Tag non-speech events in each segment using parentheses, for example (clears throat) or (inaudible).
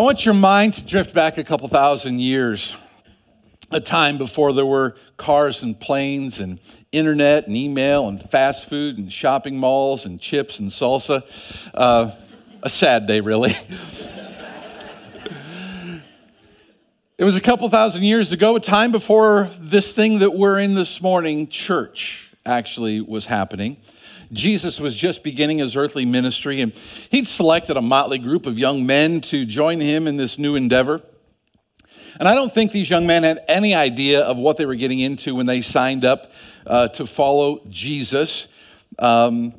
I want your mind to drift back a couple thousand years, a time before there were cars and planes and internet and email and fast food and shopping malls and chips and salsa. Uh, a sad day, really. it was a couple thousand years ago, a time before this thing that we're in this morning, church, actually was happening. Jesus was just beginning his earthly ministry, and he'd selected a motley group of young men to join him in this new endeavor. And I don't think these young men had any idea of what they were getting into when they signed up uh, to follow Jesus. Um,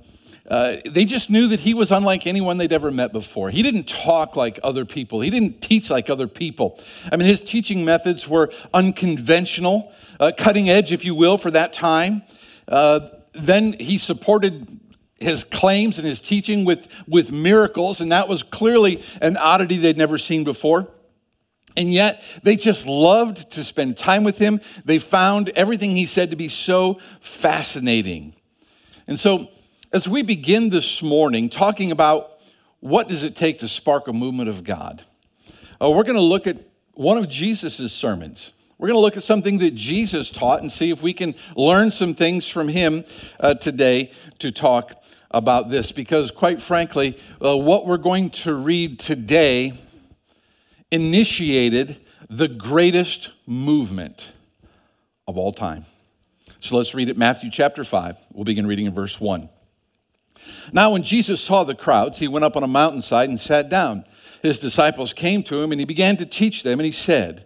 uh, they just knew that he was unlike anyone they'd ever met before. He didn't talk like other people, he didn't teach like other people. I mean, his teaching methods were unconventional, uh, cutting edge, if you will, for that time. Uh, then he supported his claims and his teaching with, with miracles, and that was clearly an oddity they'd never seen before. And yet, they just loved to spend time with him. They found everything he said to be so fascinating. And so, as we begin this morning talking about what does it take to spark a movement of God, uh, we're going to look at one of Jesus' sermons. We're going to look at something that Jesus taught and see if we can learn some things from him uh, today to talk about this. Because, quite frankly, uh, what we're going to read today initiated the greatest movement of all time. So let's read it Matthew chapter 5. We'll begin reading in verse 1. Now, when Jesus saw the crowds, he went up on a mountainside and sat down. His disciples came to him, and he began to teach them, and he said,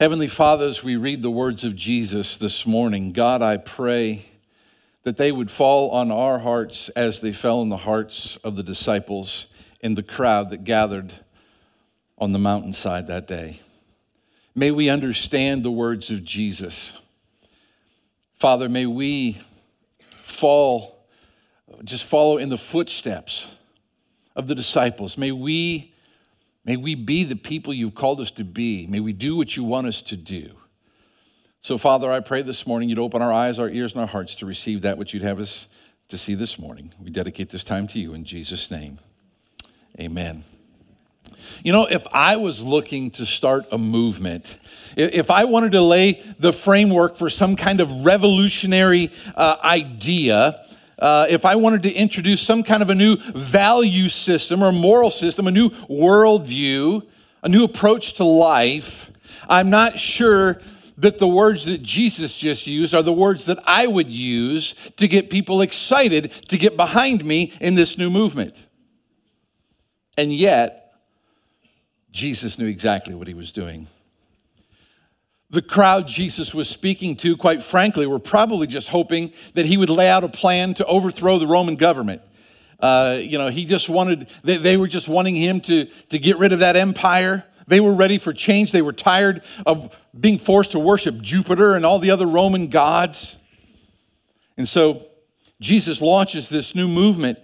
Heavenly Father, as we read the words of Jesus this morning, God, I pray that they would fall on our hearts as they fell in the hearts of the disciples in the crowd that gathered on the mountainside that day. May we understand the words of Jesus. Father, may we fall, just follow in the footsteps of the disciples. May we May we be the people you've called us to be. May we do what you want us to do. So, Father, I pray this morning you'd open our eyes, our ears, and our hearts to receive that which you'd have us to see this morning. We dedicate this time to you in Jesus' name. Amen. You know, if I was looking to start a movement, if I wanted to lay the framework for some kind of revolutionary uh, idea, uh, if I wanted to introduce some kind of a new value system or moral system, a new worldview, a new approach to life, I'm not sure that the words that Jesus just used are the words that I would use to get people excited to get behind me in this new movement. And yet, Jesus knew exactly what he was doing. The crowd Jesus was speaking to, quite frankly, were probably just hoping that he would lay out a plan to overthrow the Roman government. Uh, you know, he just wanted, they, they were just wanting him to, to get rid of that empire. They were ready for change. They were tired of being forced to worship Jupiter and all the other Roman gods. And so Jesus launches this new movement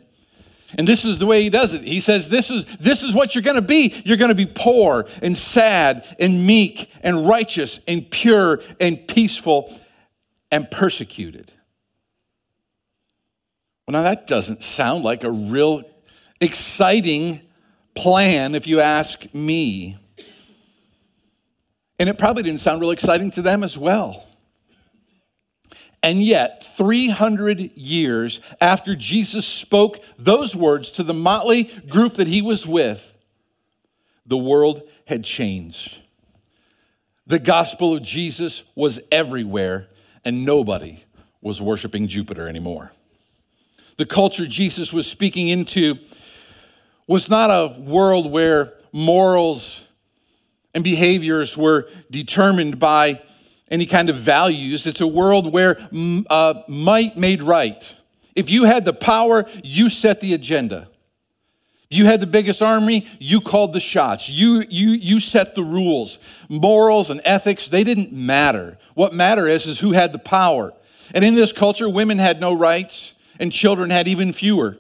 and this is the way he does it. He says, This is, this is what you're going to be. You're going to be poor and sad and meek and righteous and pure and peaceful and persecuted. Well, now that doesn't sound like a real exciting plan if you ask me. And it probably didn't sound real exciting to them as well. And yet, 300 years after Jesus spoke those words to the motley group that he was with, the world had changed. The gospel of Jesus was everywhere, and nobody was worshiping Jupiter anymore. The culture Jesus was speaking into was not a world where morals and behaviors were determined by any kind of values. It's a world where uh, might made right. If you had the power, you set the agenda. You had the biggest army, you called the shots. You, you, you set the rules. Morals and ethics, they didn't matter. What mattered is, is who had the power. And in this culture, women had no rights and children had even fewer.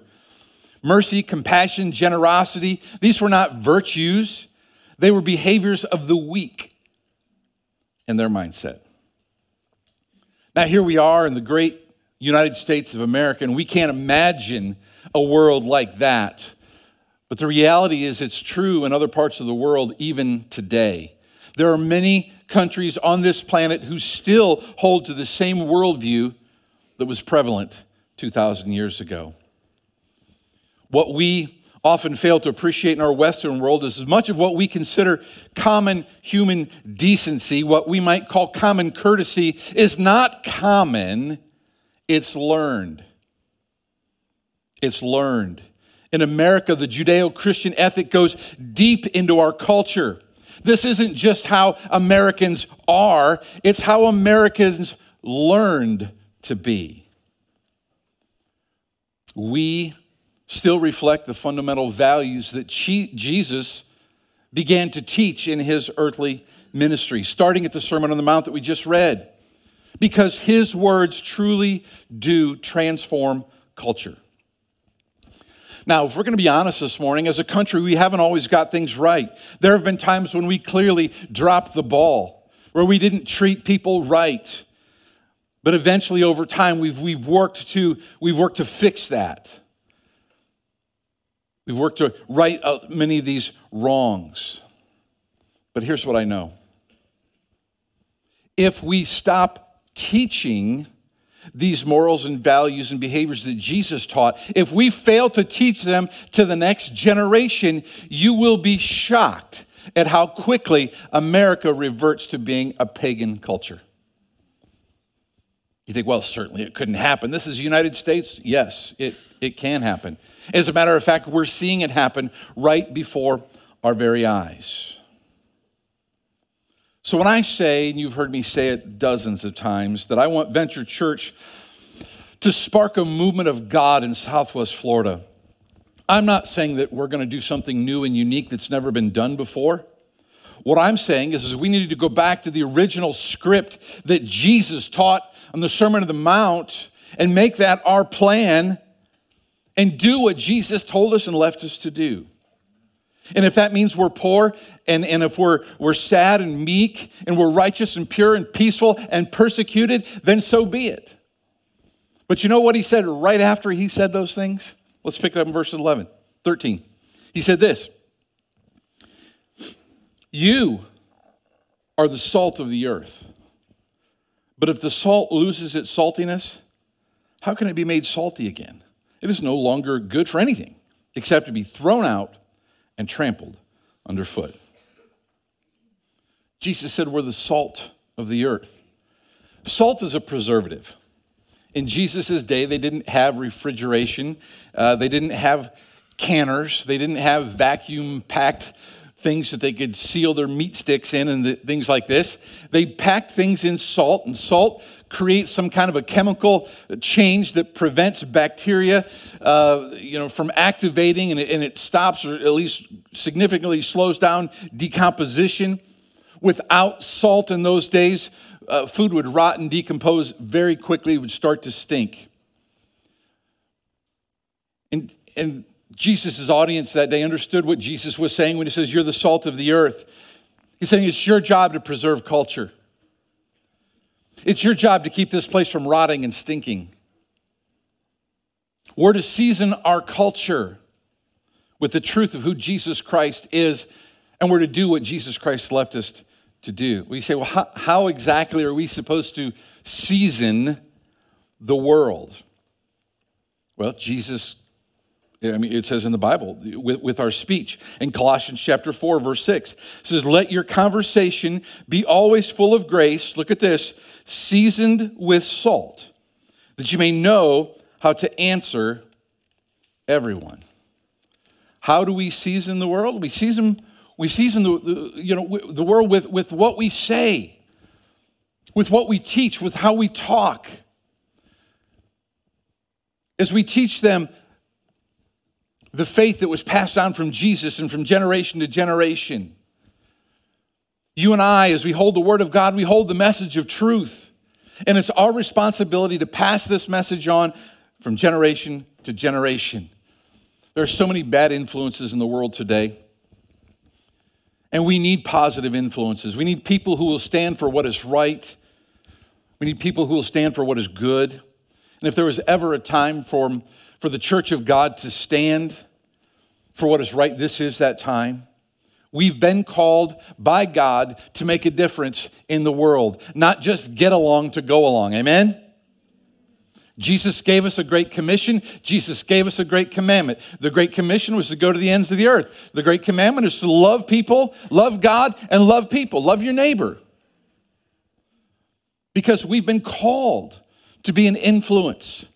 Mercy, compassion, generosity, these were not virtues. They were behaviors of the weak in their mindset. Now, here we are in the great United States of America, and we can't imagine a world like that. But the reality is, it's true in other parts of the world even today. There are many countries on this planet who still hold to the same worldview that was prevalent 2,000 years ago. What we often fail to appreciate in our Western world is as much of what we consider common human decency, what we might call common courtesy, is not common, it's learned. It's learned. In America, the Judeo Christian ethic goes deep into our culture. This isn't just how Americans are, it's how Americans learned to be. We still reflect the fundamental values that Jesus began to teach in his earthly ministry, starting at the Sermon on the Mount that we just read, because his words truly do transform culture. Now, if we're going to be honest this morning, as a country, we haven't always got things right. There have been times when we clearly dropped the ball, where we didn't treat people right. But eventually, over time, we've, we've, worked, to, we've worked to fix that. We've worked to right out many of these wrongs. But here's what I know if we stop teaching these morals and values and behaviors that Jesus taught, if we fail to teach them to the next generation, you will be shocked at how quickly America reverts to being a pagan culture. You think, well, certainly it couldn't happen. This is the United States. Yes, it, it can happen. As a matter of fact, we're seeing it happen right before our very eyes. So when I say, and you've heard me say it dozens of times, that I want Venture Church to spark a movement of God in Southwest Florida, I'm not saying that we're going to do something new and unique that's never been done before. What I'm saying is, is we need to go back to the original script that Jesus taught on the Sermon on the Mount and make that our plan and do what Jesus told us and left us to do. And if that means we're poor and, and if we're, we're sad and meek and we're righteous and pure and peaceful and persecuted, then so be it. But you know what he said right after he said those things? Let's pick it up in verse 11, 13. He said this You are the salt of the earth. But if the salt loses its saltiness, how can it be made salty again? It is no longer good for anything except to be thrown out and trampled underfoot. Jesus said, We're the salt of the earth. Salt is a preservative. In Jesus' day, they didn't have refrigeration, uh, they didn't have canners, they didn't have vacuum packed things that they could seal their meat sticks in and the, things like this. They packed things in salt, and salt creates some kind of a chemical change that prevents bacteria, uh, you know, from activating, and it, and it stops or at least significantly slows down decomposition. Without salt in those days, uh, food would rot and decompose very quickly, it would start to stink. And, and Jesus' audience that day understood what Jesus was saying when he says, You're the salt of the earth. He's saying it's your job to preserve culture. It's your job to keep this place from rotting and stinking. We're to season our culture with the truth of who Jesus Christ is, and we're to do what Jesus Christ left us to do. We say, well, how, how exactly are we supposed to season the world? Well, Jesus I mean, it says in the Bible, with, with our speech. In Colossians chapter 4, verse 6, it says, Let your conversation be always full of grace. Look at this seasoned with salt, that you may know how to answer everyone. How do we season the world? We season, we season the, the, you know, the world with, with what we say, with what we teach, with how we talk. As we teach them the faith that was passed on from Jesus and from generation to generation. You and I, as we hold the Word of God, we hold the message of truth. And it's our responsibility to pass this message on from generation to generation. There are so many bad influences in the world today. And we need positive influences. We need people who will stand for what is right. We need people who will stand for what is good. And if there was ever a time for for the church of God to stand for what is right, this is that time. We've been called by God to make a difference in the world, not just get along to go along. Amen? Jesus gave us a great commission. Jesus gave us a great commandment. The great commission was to go to the ends of the earth. The great commandment is to love people, love God, and love people. Love your neighbor. Because we've been called to be an influence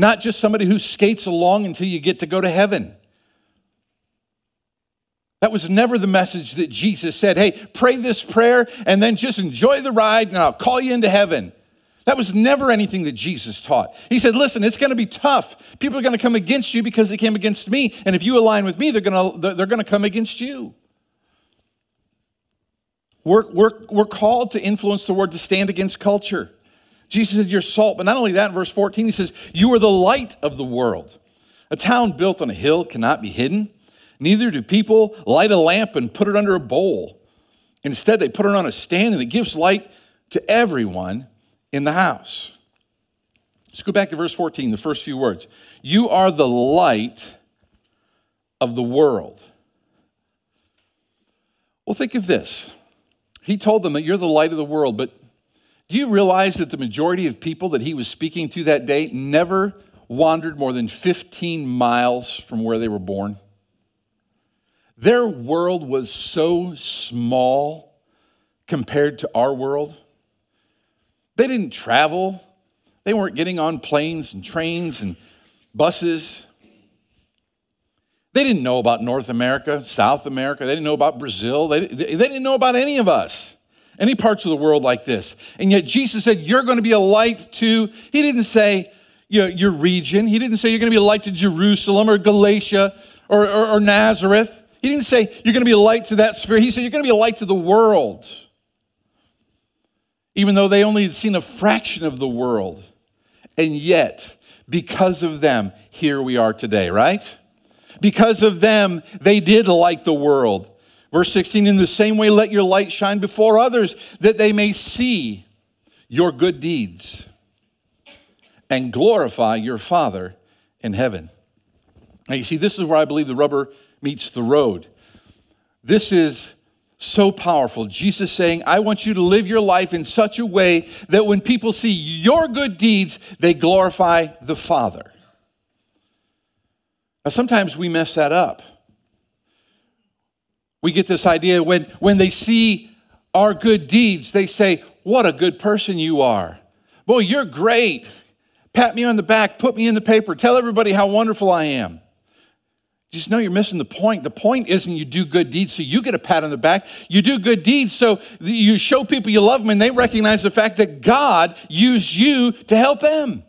not just somebody who skates along until you get to go to heaven. That was never the message that Jesus said, hey, pray this prayer and then just enjoy the ride and I'll call you into heaven. That was never anything that Jesus taught. He said, listen, it's going to be tough. People are going to come against you because they came against me. And if you align with me, they're going to, they're going to come against you. We're, we're, we're called to influence the word to stand against culture. Jesus said, You're salt. But not only that, in verse 14, he says, You are the light of the world. A town built on a hill cannot be hidden. Neither do people light a lamp and put it under a bowl. Instead, they put it on a stand and it gives light to everyone in the house. Let's go back to verse 14, the first few words. You are the light of the world. Well, think of this. He told them that you're the light of the world, but do you realize that the majority of people that he was speaking to that day never wandered more than 15 miles from where they were born? Their world was so small compared to our world. They didn't travel, they weren't getting on planes and trains and buses. They didn't know about North America, South America. They didn't know about Brazil. They, they didn't know about any of us any parts of the world like this. And yet Jesus said, You're going to be a light to, he didn't say you know, your region. He didn't say you're going to be a light to Jerusalem or Galatia or, or, or Nazareth. He didn't say you're going to be a light to that sphere. He said you're going to be a light to the world. Even though they only had seen a fraction of the world. And yet, because of them, here we are today, right? Because of them, they did light the world. Verse 16, in the same way, let your light shine before others that they may see your good deeds and glorify your Father in heaven. Now, you see, this is where I believe the rubber meets the road. This is so powerful. Jesus saying, I want you to live your life in such a way that when people see your good deeds, they glorify the Father. Now, sometimes we mess that up. We get this idea when, when they see our good deeds, they say, What a good person you are. Boy, you're great. Pat me on the back, put me in the paper, tell everybody how wonderful I am. Just know you're missing the point. The point isn't you do good deeds so you get a pat on the back. You do good deeds so you show people you love them and they recognize the fact that God used you to help them.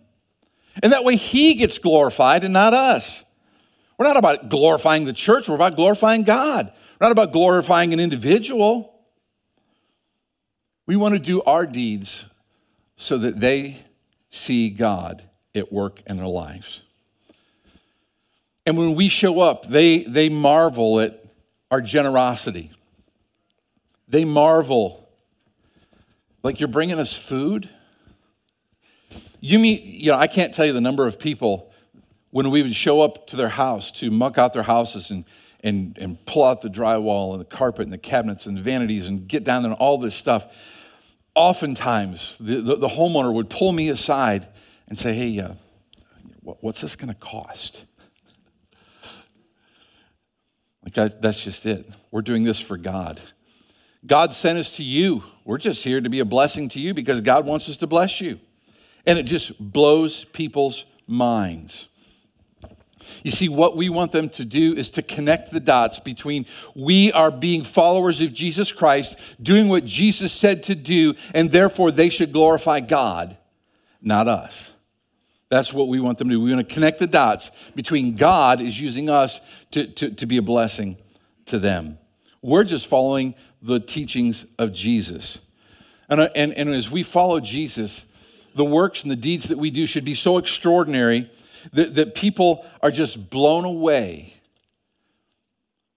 And that way He gets glorified and not us. We're not about glorifying the church, we're about glorifying God not about glorifying an individual. We want to do our deeds so that they see God at work in their lives. And when we show up, they, they marvel at our generosity. They marvel, like you're bringing us food. You mean, you know, I can't tell you the number of people when we would show up to their house to muck out their houses and and, and pull out the drywall and the carpet and the cabinets and the vanities and get down there and all this stuff. Oftentimes, the, the, the homeowner would pull me aside and say, Hey, uh, what's this going to cost? Like that, that's just it. We're doing this for God. God sent us to you. We're just here to be a blessing to you because God wants us to bless you. And it just blows people's minds. You see, what we want them to do is to connect the dots between we are being followers of Jesus Christ, doing what Jesus said to do, and therefore they should glorify God, not us. That's what we want them to do. We want to connect the dots between God is using us to, to, to be a blessing to them. We're just following the teachings of Jesus. And, uh, and, and as we follow Jesus, the works and the deeds that we do should be so extraordinary that, that people are just blown away.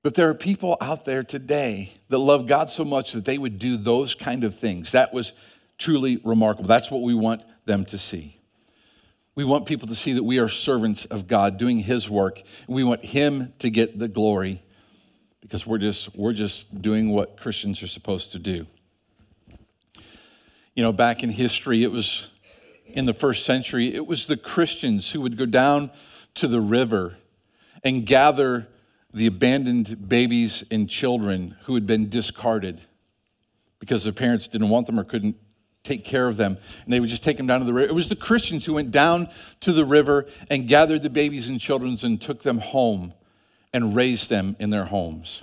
But there are people out there today that love God so much that they would do those kind of things. That was truly remarkable. That's what we want them to see. We want people to see that we are servants of God doing his work. We want him to get the glory because we're just we're just doing what Christians are supposed to do. You know, back in history it was in the first century, it was the Christians who would go down to the river and gather the abandoned babies and children who had been discarded because their parents didn't want them or couldn't take care of them. And they would just take them down to the river. It was the Christians who went down to the river and gathered the babies and children and took them home and raised them in their homes.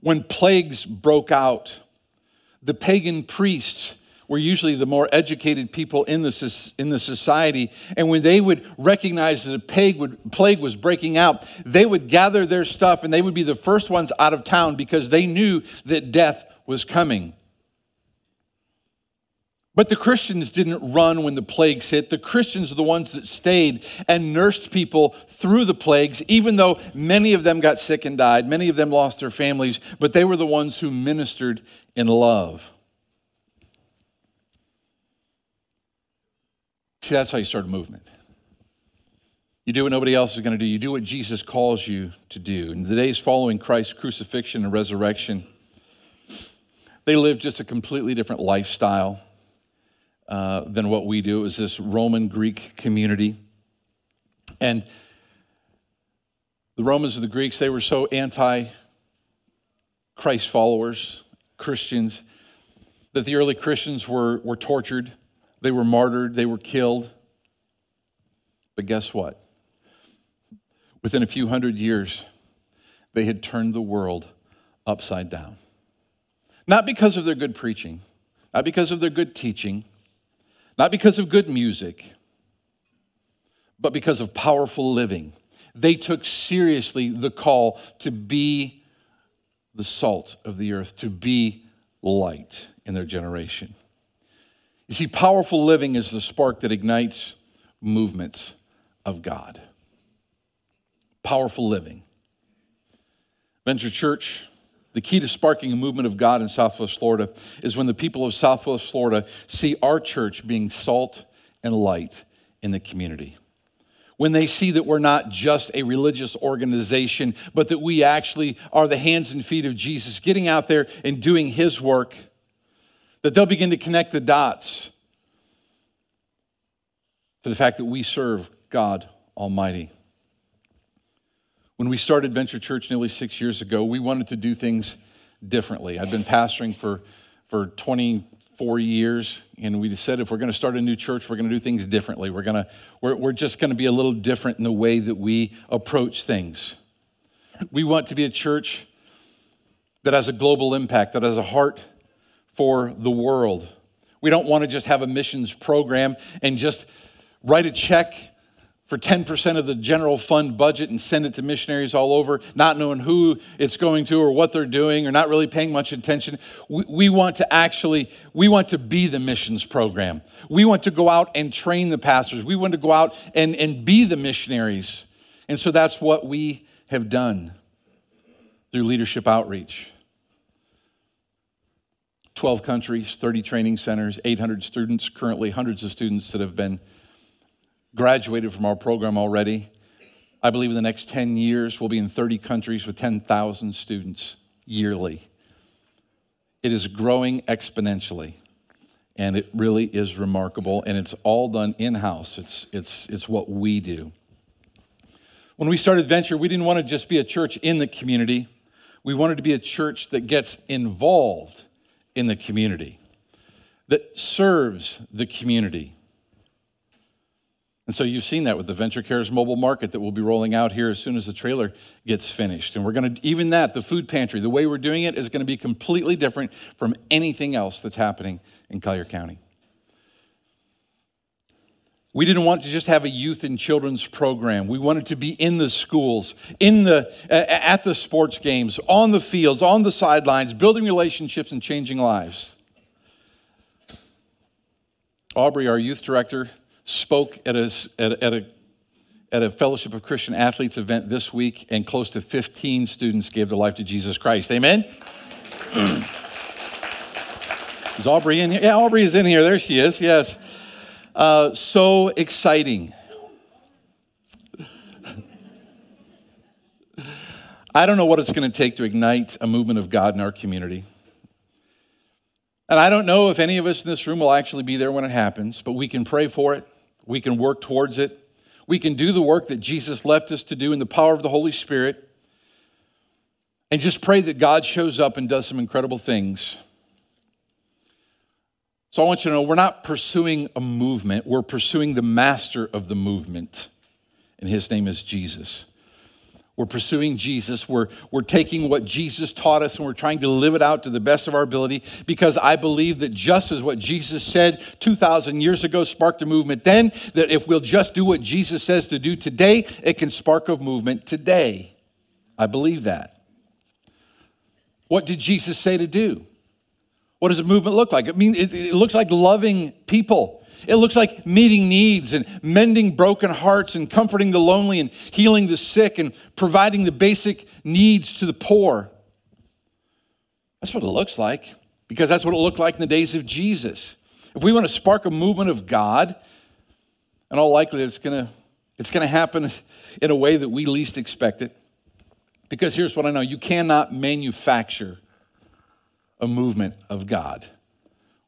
When plagues broke out, the pagan priests were usually the more educated people in the, in the society. And when they would recognize that a plague, would, plague was breaking out, they would gather their stuff and they would be the first ones out of town because they knew that death was coming. But the Christians didn't run when the plagues hit. The Christians are the ones that stayed and nursed people through the plagues, even though many of them got sick and died. Many of them lost their families, but they were the ones who ministered in love. See, that's how you start a movement. You do what nobody else is going to do. You do what Jesus calls you to do. In the days following Christ's crucifixion and resurrection, they lived just a completely different lifestyle uh, than what we do. It was this Roman Greek community. And the Romans and the Greeks, they were so anti Christ followers, Christians, that the early Christians were, were tortured they were martyred, they were killed. But guess what? Within a few hundred years, they had turned the world upside down. Not because of their good preaching, not because of their good teaching, not because of good music, but because of powerful living. They took seriously the call to be the salt of the earth, to be light in their generation. You see, powerful living is the spark that ignites movements of God. Powerful living. Venture Church, the key to sparking a movement of God in Southwest Florida is when the people of Southwest Florida see our church being salt and light in the community. When they see that we're not just a religious organization, but that we actually are the hands and feet of Jesus, getting out there and doing his work that they'll begin to connect the dots to the fact that we serve God Almighty. When we started Venture Church nearly six years ago, we wanted to do things differently. I've been pastoring for, for 24 years, and we said if we're going to start a new church, we're going to do things differently. We're, going to, we're, we're just going to be a little different in the way that we approach things. We want to be a church that has a global impact, that has a heart for the world. We don't want to just have a missions program and just write a check for 10% of the general fund budget and send it to missionaries all over, not knowing who it's going to or what they're doing or not really paying much attention. We, we, want to actually, we want to be the missions program. We want to go out and train the pastors. We want to go out and, and be the missionaries. And so that's what we have done through leadership outreach. 12 countries, 30 training centers, 800 students, currently hundreds of students that have been graduated from our program already. I believe in the next 10 years, we'll be in 30 countries with 10,000 students yearly. It is growing exponentially, and it really is remarkable, and it's all done in house. It's, it's, it's what we do. When we started Venture, we didn't want to just be a church in the community. We wanted to be a church that gets involved in the community, that serves the community. And so you've seen that with the Venture Cares mobile market that we'll be rolling out here as soon as the trailer gets finished. And we're going to, even that, the food pantry, the way we're doing it is going to be completely different from anything else that's happening in Collier County. We didn't want to just have a youth and children's program. We wanted to be in the schools, in the, at the sports games, on the fields, on the sidelines, building relationships and changing lives. Aubrey, our youth director, spoke at a, at, at a, at a Fellowship of Christian Athletes event this week, and close to 15 students gave their life to Jesus Christ. Amen? (clears throat) is Aubrey in here? Yeah, Aubrey is in here. There she is. Yes. Uh, so exciting. I don't know what it's going to take to ignite a movement of God in our community. And I don't know if any of us in this room will actually be there when it happens, but we can pray for it. We can work towards it. We can do the work that Jesus left us to do in the power of the Holy Spirit. And just pray that God shows up and does some incredible things. So I want you to know we're not pursuing a movement, we're pursuing the master of the movement, and his name is Jesus. We're pursuing Jesus. We're, we're taking what Jesus taught us and we're trying to live it out to the best of our ability because I believe that just as what Jesus said 2,000 years ago sparked a movement then, that if we'll just do what Jesus says to do today, it can spark a movement today. I believe that. What did Jesus say to do? What does a movement look like? I mean, it, it looks like loving people. It looks like meeting needs and mending broken hearts and comforting the lonely and healing the sick and providing the basic needs to the poor. That's what it looks like because that's what it looked like in the days of Jesus. If we want to spark a movement of God, and all likely it's going to it's going to happen in a way that we least expect it. Because here's what I know you cannot manufacture a movement of God.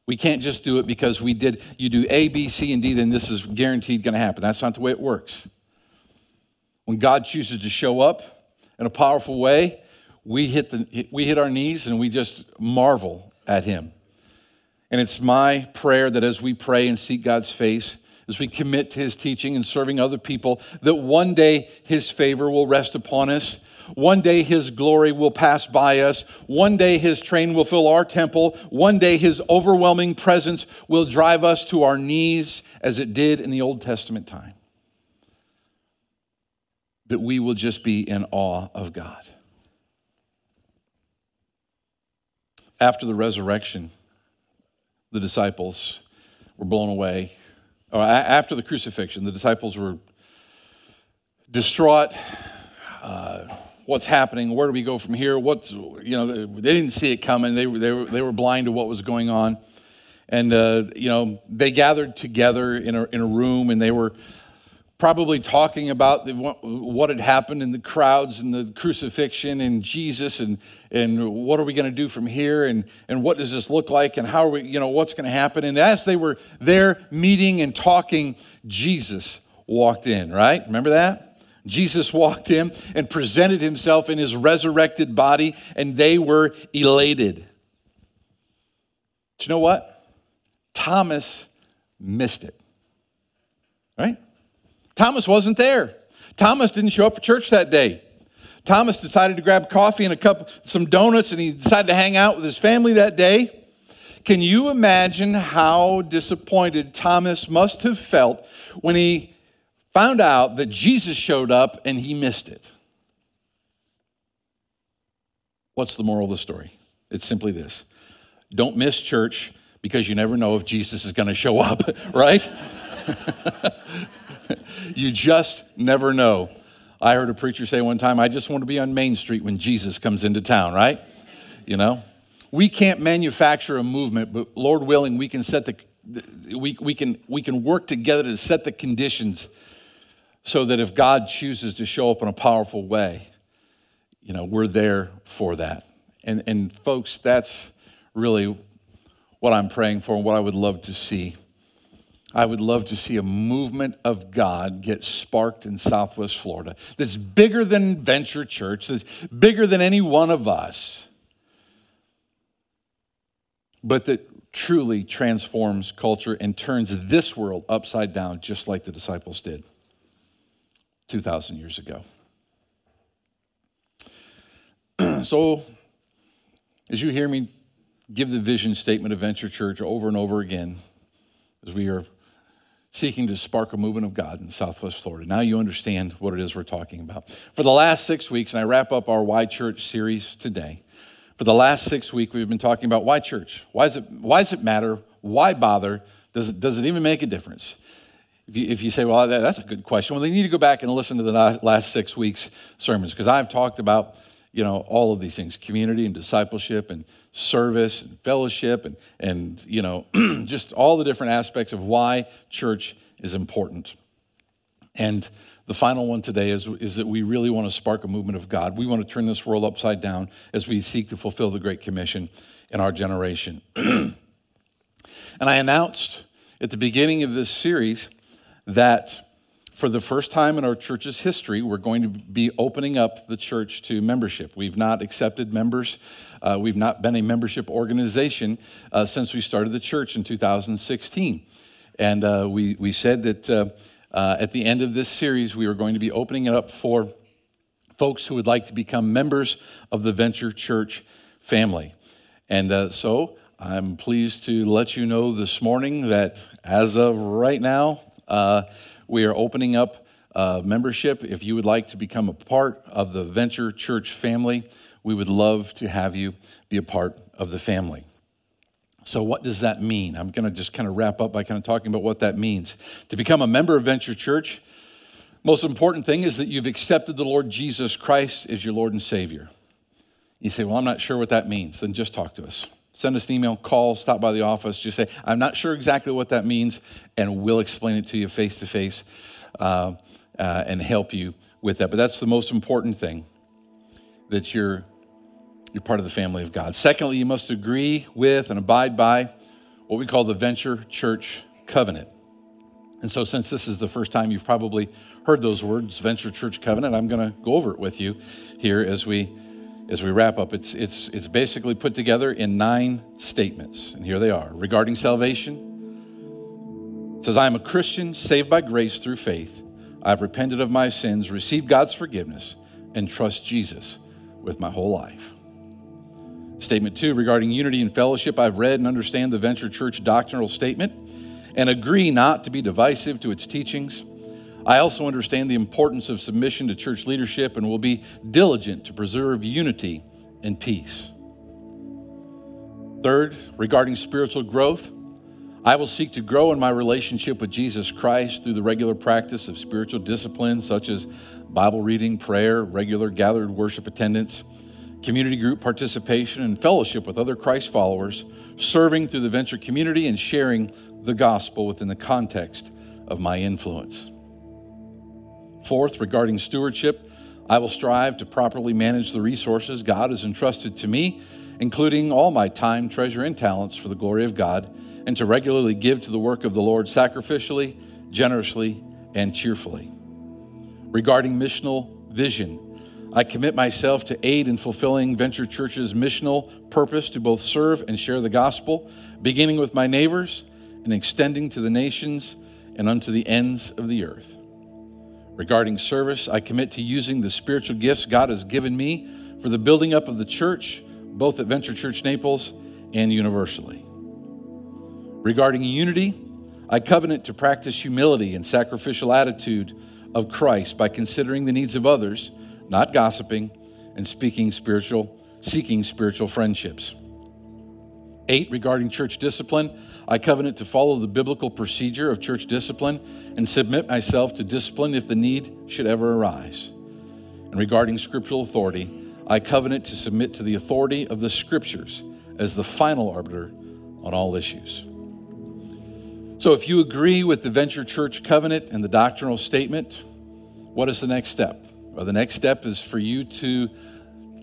We can't just do it because we did, you do A, B, C, and D, then this is guaranteed going to happen. That's not the way it works. When God chooses to show up in a powerful way, we hit, the, we hit our knees and we just marvel at Him. And it's my prayer that as we pray and seek God's face, as we commit to His teaching and serving other people, that one day His favor will rest upon us one day his glory will pass by us. One day his train will fill our temple. One day his overwhelming presence will drive us to our knees as it did in the Old Testament time. That we will just be in awe of God. After the resurrection, the disciples were blown away. Or after the crucifixion, the disciples were distraught. Uh, what's happening, where do we go from here? What's, you know, they didn't see it coming. They were, they were, they were blind to what was going on. And, uh, you know, they gathered together in a, in a room and they were probably talking about the, what had happened in the crowds and the crucifixion and Jesus and, and what are we going to do from here and, and what does this look like and how are we, you know, what's going to happen. And as they were there meeting and talking, Jesus walked in, right? Remember that? Jesus walked in and presented himself in his resurrected body, and they were elated. Do you know what? Thomas missed it. Right? Thomas wasn't there. Thomas didn't show up for church that day. Thomas decided to grab coffee and a cup, some donuts, and he decided to hang out with his family that day. Can you imagine how disappointed Thomas must have felt when he found out that Jesus showed up and he missed it. What's the moral of the story? It's simply this don't miss church because you never know if Jesus is going to show up, (laughs) right? (laughs) you just never know. I heard a preacher say one time, I just want to be on Main Street when Jesus comes into town, right? You know? We can't manufacture a movement, but Lord willing, we can set the we, we, can, we can work together to set the conditions so that if God chooses to show up in a powerful way, you know, we're there for that. And, and folks, that's really what I'm praying for and what I would love to see I would love to see a movement of God get sparked in Southwest Florida that's bigger than Venture Church, that's bigger than any one of us, but that truly transforms culture and turns this world upside down, just like the disciples did 2,000 years ago. (clears throat) so, as you hear me give the vision statement of Venture Church over and over again, as we are seeking to spark a movement of God in Southwest Florida. Now you understand what it is we're talking about. For the last six weeks, and I wrap up our Why Church series today. For the last six weeks, we've been talking about why church? Why, is it, why does it matter? Why bother? Does it, does it even make a difference? If you, if you say, well, that, that's a good question, well, then you need to go back and listen to the last six weeks' sermons because I've talked about you know, all of these things community and discipleship and service and fellowship and, and you know, (clears throat) just all the different aspects of why church is important. And the final one today is, is that we really want to spark a movement of God. We want to turn this world upside down as we seek to fulfill the Great Commission in our generation. (clears throat) and I announced at the beginning of this series that for the first time in our church's history, we're going to be opening up the church to membership. We've not accepted members. Uh, we've not been a membership organization uh, since we started the church in 2016. And uh, we, we said that uh, uh, at the end of this series, we were going to be opening it up for folks who would like to become members of the Venture Church family. And uh, so I'm pleased to let you know this morning that as of right now, we are opening up uh, membership. If you would like to become a part of the Venture Church family, we would love to have you be a part of the family. So, what does that mean? I'm going to just kind of wrap up by kind of talking about what that means. To become a member of Venture Church, most important thing is that you've accepted the Lord Jesus Christ as your Lord and Savior. You say, Well, I'm not sure what that means. Then just talk to us. Send us an email, call, stop by the office. Just say, I'm not sure exactly what that means, and we'll explain it to you face to face and help you with that. But that's the most important thing that you're, you're part of the family of God. Secondly, you must agree with and abide by what we call the Venture Church Covenant. And so, since this is the first time you've probably heard those words, Venture Church Covenant, I'm going to go over it with you here as we as we wrap up, it's, it's, it's basically put together in nine statements. And here they are. Regarding salvation, it says, I am a Christian saved by grace through faith. I've repented of my sins, received God's forgiveness, and trust Jesus with my whole life. Statement two, regarding unity and fellowship, I've read and understand the Venture Church doctrinal statement and agree not to be divisive to its teachings I also understand the importance of submission to church leadership and will be diligent to preserve unity and peace. Third, regarding spiritual growth, I will seek to grow in my relationship with Jesus Christ through the regular practice of spiritual disciplines such as Bible reading, prayer, regular gathered worship attendance, community group participation, and fellowship with other Christ followers, serving through the venture community and sharing the gospel within the context of my influence. Fourth, regarding stewardship, I will strive to properly manage the resources God has entrusted to me, including all my time, treasure, and talents for the glory of God, and to regularly give to the work of the Lord sacrificially, generously, and cheerfully. Regarding missional vision, I commit myself to aid in fulfilling Venture Church's missional purpose to both serve and share the gospel, beginning with my neighbors and extending to the nations and unto the ends of the earth. Regarding service, I commit to using the spiritual gifts God has given me for the building up of the church, both at Venture Church Naples and universally. Regarding unity, I covenant to practice humility and sacrificial attitude of Christ by considering the needs of others, not gossiping, and speaking spiritual, seeking spiritual friendships. Eight, regarding church discipline, I covenant to follow the biblical procedure of church discipline and submit myself to discipline if the need should ever arise. And regarding scriptural authority, I covenant to submit to the authority of the scriptures as the final arbiter on all issues. So, if you agree with the Venture Church covenant and the doctrinal statement, what is the next step? Well, the next step is for you to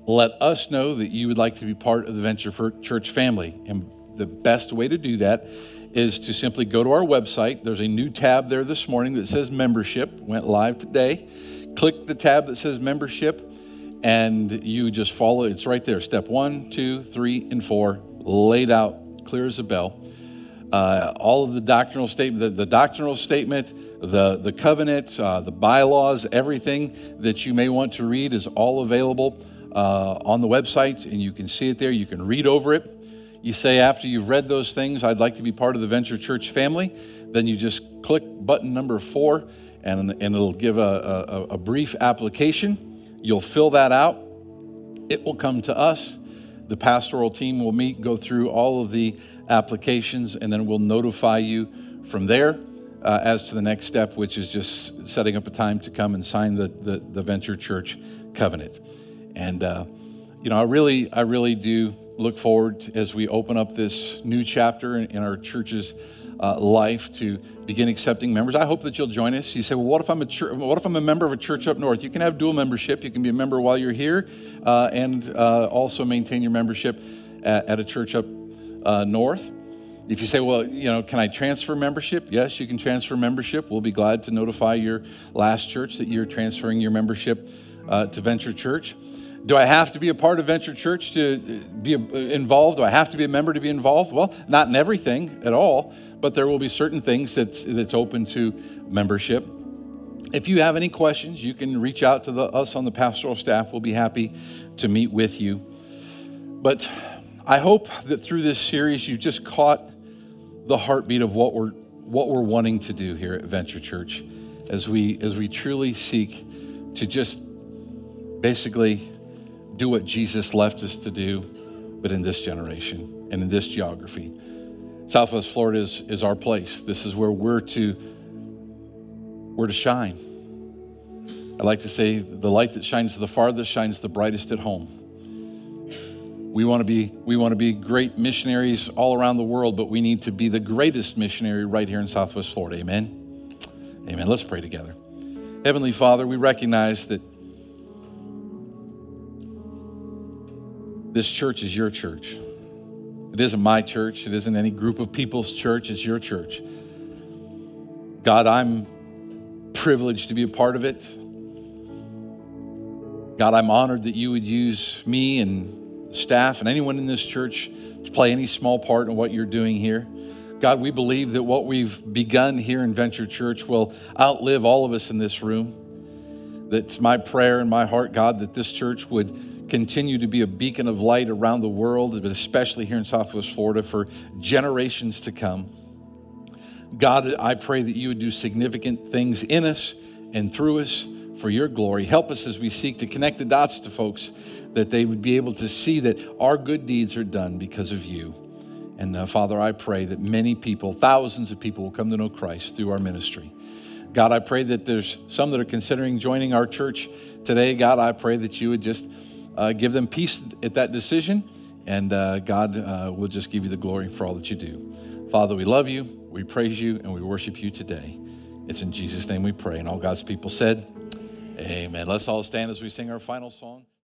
let us know that you would like to be part of the Venture Church family. And the best way to do that is to simply go to our website. There's a new tab there this morning that says membership, went live today. Click the tab that says membership, and you just follow. It's right there. Step one, two, three, and four, laid out, clear as a bell. Uh, all of the doctrinal statement, the, the doctrinal statement, the, the covenant, uh, the bylaws, everything that you may want to read is all available uh, on the website, and you can see it there. You can read over it. You say, after you've read those things, I'd like to be part of the Venture Church family. Then you just click button number four, and, and it'll give a, a, a brief application. You'll fill that out. It will come to us. The pastoral team will meet, go through all of the applications, and then we'll notify you from there uh, as to the next step, which is just setting up a time to come and sign the, the, the Venture Church covenant. And, uh, you know, I really, I really do look forward as we open up this new chapter in, in our church's uh, life to begin accepting members. I hope that you'll join us. You say, well, what if I'm a church, what if I'm a member of a church up north? You can have dual membership. You can be a member while you're here, uh, and uh, also maintain your membership at, at a church up uh, north. If you say, well, you know, can I transfer membership? Yes, you can transfer membership. We'll be glad to notify your last church that you're transferring your membership uh, to Venture Church. Do I have to be a part of Venture Church to uh, be involved? Do I have to be a member to be involved? Well, not in everything at all, but there will be certain things that's, that's open to membership. If you have any questions, you can reach out to the, us on the pastoral staff. We'll be happy to meet with you. But I hope that through this series, you just caught the heartbeat of what we're, what we're wanting to do here at Venture Church as we, as we truly seek to just basically do what Jesus left us to do, but in this generation and in this geography. Southwest Florida is, is our place. This is where we're to, we're to shine. I like to say the light that shines the farthest shines the brightest at home. We want to be we want to be great missionaries all around the world, but we need to be the greatest missionary right here in Southwest Florida. Amen. Amen. Let's pray together. Heavenly Father, we recognize that This church is your church. It isn't my church. It isn't any group of people's church. It's your church. God, I'm privileged to be a part of it. God, I'm honored that you would use me and staff and anyone in this church to play any small part in what you're doing here. God, we believe that what we've begun here in Venture Church will outlive all of us in this room. That's my prayer in my heart, God, that this church would continue to be a beacon of light around the world, but especially here in Southwest Florida for generations to come. God, I pray that you would do significant things in us and through us for your glory. Help us as we seek to connect the dots to folks that they would be able to see that our good deeds are done because of you. And uh, Father, I pray that many people, thousands of people, will come to know Christ through our ministry. God, I pray that there's some that are considering joining our church today. God, I pray that you would just uh, give them peace at that decision, and uh, God uh, will just give you the glory for all that you do. Father, we love you, we praise you, and we worship you today. It's in Jesus' name we pray. And all God's people said, Amen. Let's all stand as we sing our final song.